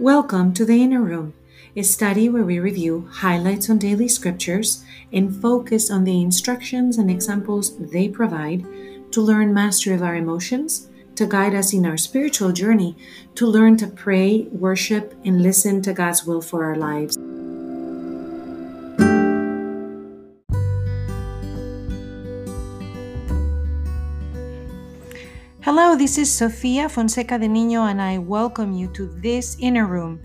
Welcome to the Inner Room, a study where we review highlights on daily scriptures and focus on the instructions and examples they provide to learn mastery of our emotions, to guide us in our spiritual journey, to learn to pray, worship, and listen to God's will for our lives. Hello, this is Sofia Fonseca de Niño, and I welcome you to this inner room.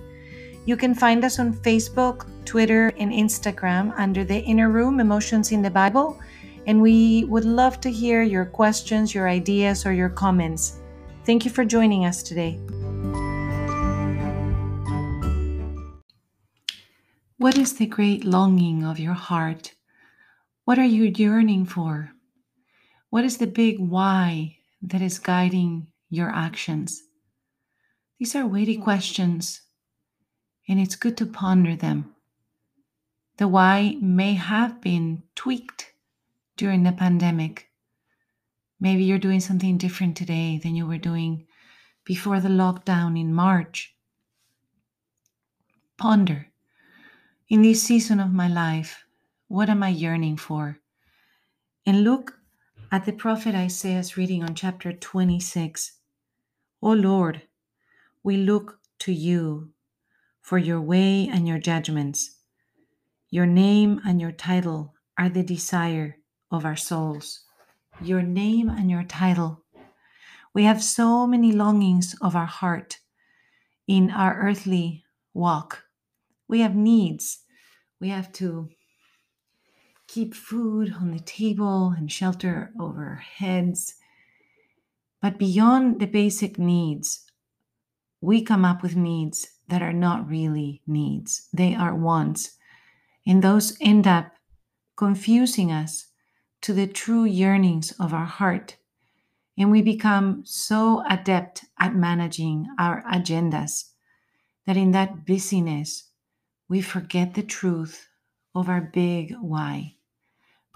You can find us on Facebook, Twitter, and Instagram under the Inner Room Emotions in the Bible, and we would love to hear your questions, your ideas, or your comments. Thank you for joining us today. What is the great longing of your heart? What are you yearning for? What is the big why that is guiding your actions? These are weighty mm. questions, and it's good to ponder them. The why may have been tweaked during the pandemic. Maybe you're doing something different today than you were doing before the lockdown in March. Ponder in this season of my life, what am I yearning for? And look at the prophet Isaiah's reading on chapter 26. O Lord, we look to you for your way and your judgments. Your name and your title are the desire of our souls. Your name and your title. We have so many longings of our heart in our earthly walk. We have needs. We have to keep food on the table and shelter over our heads. But beyond the basic needs, we come up with needs that are not really needs, they are wants. And those end up confusing us to the true yearnings of our heart. And we become so adept at managing our agendas that in that busyness, we forget the truth of our big why.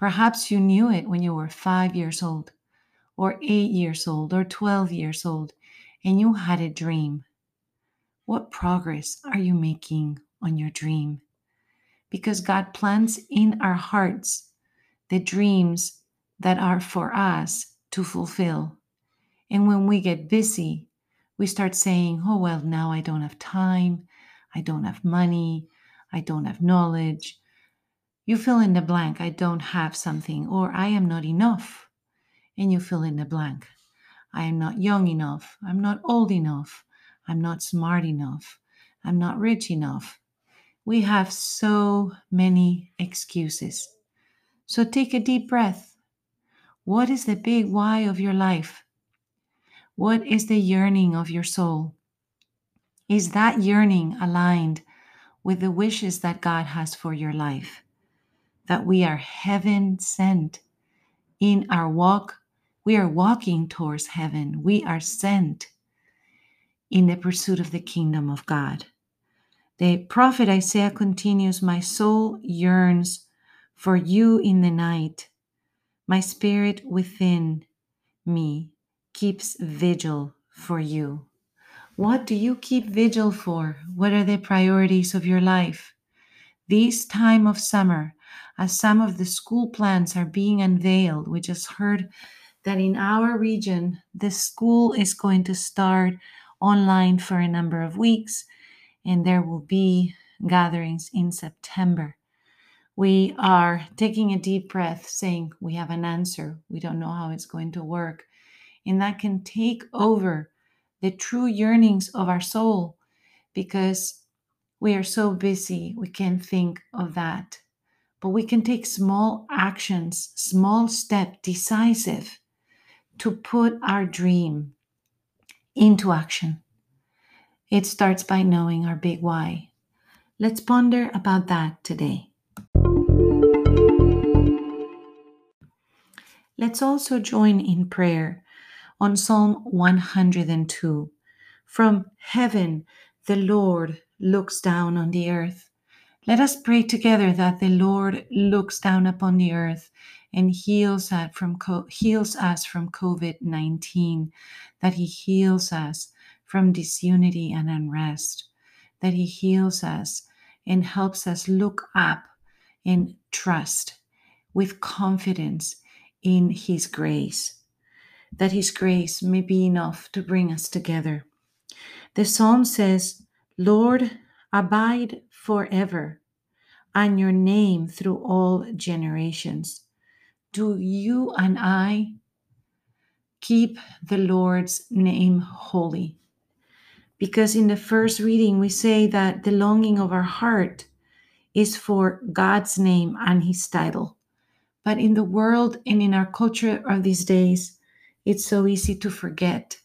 Perhaps you knew it when you were five years old, or eight years old, or 12 years old, and you had a dream. What progress are you making on your dream? Because God plants in our hearts the dreams that are for us to fulfill. And when we get busy, we start saying, oh, well, now I don't have time, I don't have money, I don't have knowledge, you fill in the blank, I don't have something, or I am not enough. And you fill in the blank. I am not young enough. I'm not old enough. I'm not smart enough. I'm not rich enough. We have so many excuses. So take a deep breath. What is the big why of your life? What is the yearning of your soul? Is that yearning aligned with the wishes that God has for your life? That we are heaven sent in our walk. We are walking towards heaven. We are sent in the pursuit of the kingdom of God. The prophet Isaiah continues My soul yearns for you in the night. My spirit within me keeps vigil for you. What do you keep vigil for? What are the priorities of your life? This time of summer, as some of the school plans are being unveiled. We just heard that in our region, the school is going to start online for a number of weeks, and there will be gatherings in September. We are taking a deep breath, saying we have an answer. We don't know how it's going to work. And that can take over the true yearnings of our soul because we are so busy, we can't think of that but we can take small actions, small step, decisive to put our dream into action. It starts by knowing our big why. Let's ponder about that today. Let's also join in prayer on Psalm 102. From heaven, the Lord looks down on the earth let us pray together that the Lord looks down upon the earth and heals us from heals us from COVID-19, that he heals us from disunity and unrest, that He heals us and helps us look up and trust with confidence in His grace, that His grace may be enough to bring us together. The psalm says, Lord, abide forever, and your name through all generations. Do you and I keep the Lord's name holy? Because in the first reading, we say that the longing of our heart is for God's name and his title. But in the world and in our culture of these days, it's so easy to forget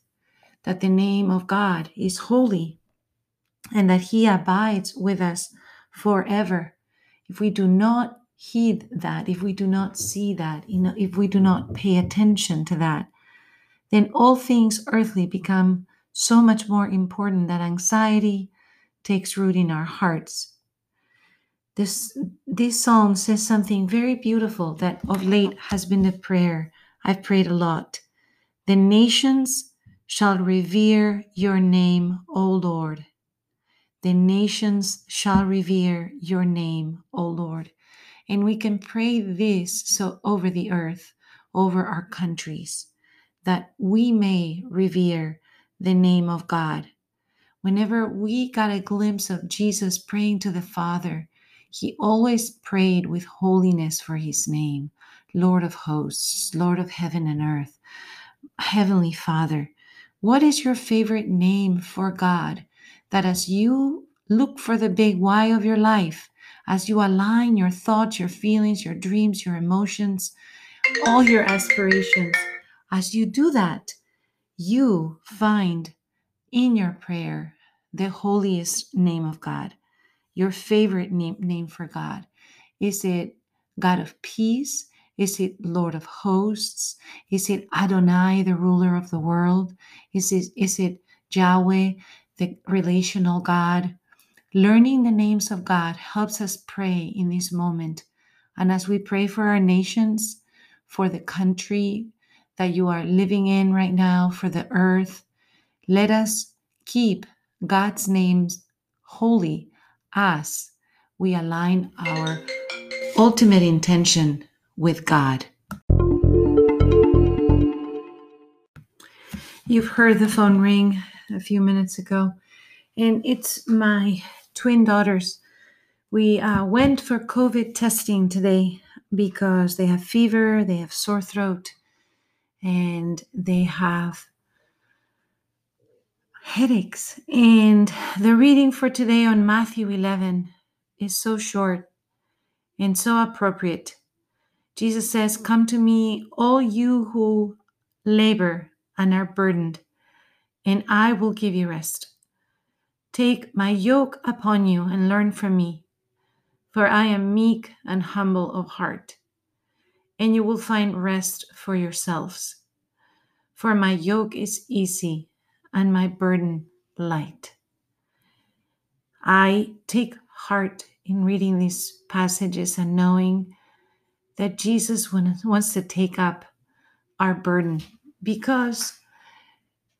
that the name of God is holy and that he abides with us forever. If we do not heed that, if we do not see that, you know, if we do not pay attention to that, then all things earthly become so much more important that anxiety takes root in our hearts. This, this psalm says something very beautiful that of late has been the prayer I've prayed a lot. The nations shall revere your name, O Lord. The nations shall revere your name, O Lord. And we can pray this so over the earth, over our countries, that we may revere the name of God. Whenever we got a glimpse of Jesus praying to the Father, he always prayed with holiness for his name Lord of hosts, Lord of heaven and earth, Heavenly Father. What is your favorite name for God? That as you look for the big why of your life, as you align your thoughts, your feelings, your dreams, your emotions, all your aspirations, as you do that, you find in your prayer the holiest name of God, your favorite name, name for God. Is it God of peace? Is it Lord of hosts? Is it Adonai, the ruler of the world? Is it, is it Yahweh, the relational God? Learning the names of God helps us pray in this moment. And as we pray for our nations, for the country that you are living in right now, for the earth. Let us keep God's names holy as we align our ultimate intention with God. You've heard the phone ring a few minutes ago, and it's my twin daughters. We uh, went for COVID testing today because they have fever, they have sore throat, and they have headaches. And the reading for today on Matthew 11 is so short and so appropriate. Jesus says, Come to me, all you who labor and are burdened, and I will give you rest. Take my yoke upon you and learn from me, for I am meek and humble of heart and you will find rest for yourselves. For my yoke is easy and my burden light. I take heart in reading these passages and knowing that Jesus wants to take up our burden because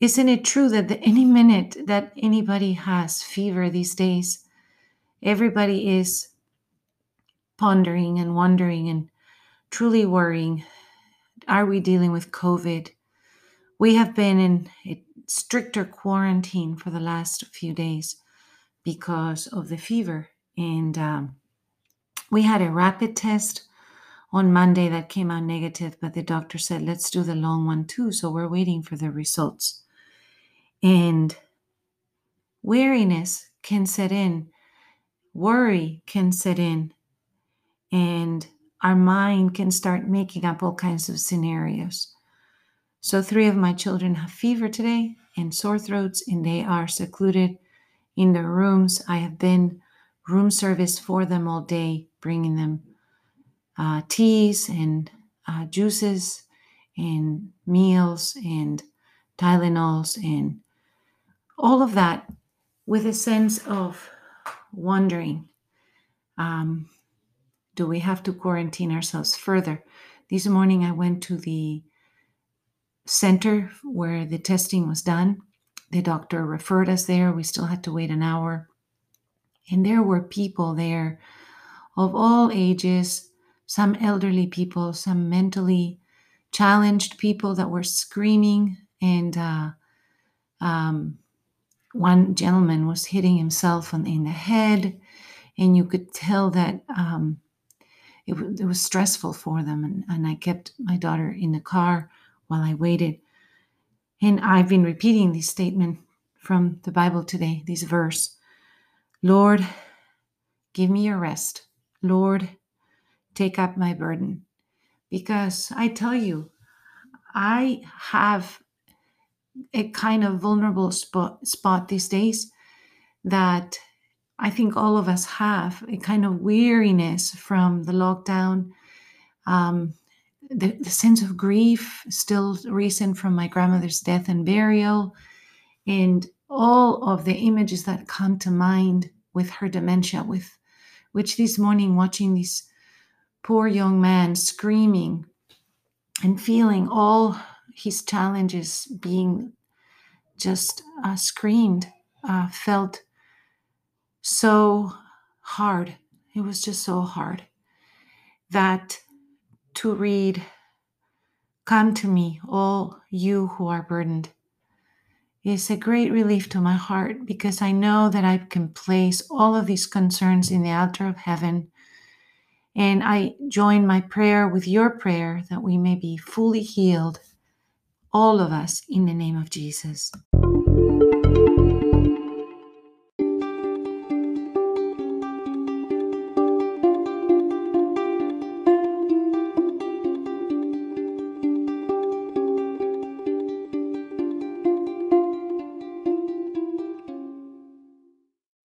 isn't it true that the, any minute that anybody has fever these days, everybody is pondering and wondering and truly worrying. Are we dealing with COVID? We have been in a stricter quarantine for the last few days because of the fever. And um, we had a rapid test on Monday that came out negative, but the doctor said, let's do the long one too. So we're waiting for the results. And weariness can set in, worry can set in, and our mind can start making up all kinds of scenarios. So, three of my children have fever today and sore throats, and they are secluded in their rooms. I have been room service for them all day, bringing them uh, teas and uh, juices and meals and Tylenols and all of that with a sense of wondering um, do we have to quarantine ourselves further? This morning I went to the center where the testing was done. The doctor referred us there. We still had to wait an hour. And there were people there of all ages, some elderly people, some mentally challenged people that were screaming. And uh, um, one gentleman was hitting himself on, in the head. And you could tell that um, it, w- it was stressful for them. And, and I kept my daughter in the car while I waited. And I've been repeating this statement from the Bible today, this verse Lord, give me your rest. Lord, take up my burden. Because I tell you, I have a kind of vulnerable spot, spot these days that I think all of us have a kind of weariness from the lockdown, um, the, the sense of grief still recent from my grandmother's death and burial, and all of the images that come to mind with her dementia, with which this morning watching this poor young man screaming and feeling all his challenges being just uh, screamed, uh, felt so hard. It was just so hard that to read, Come to me, all you who are burdened, is a great relief to my heart because I know that I can place all of these concerns in the altar of heaven. And I join my prayer with your prayer that we may be fully healed, all of us, in the name of Jesus.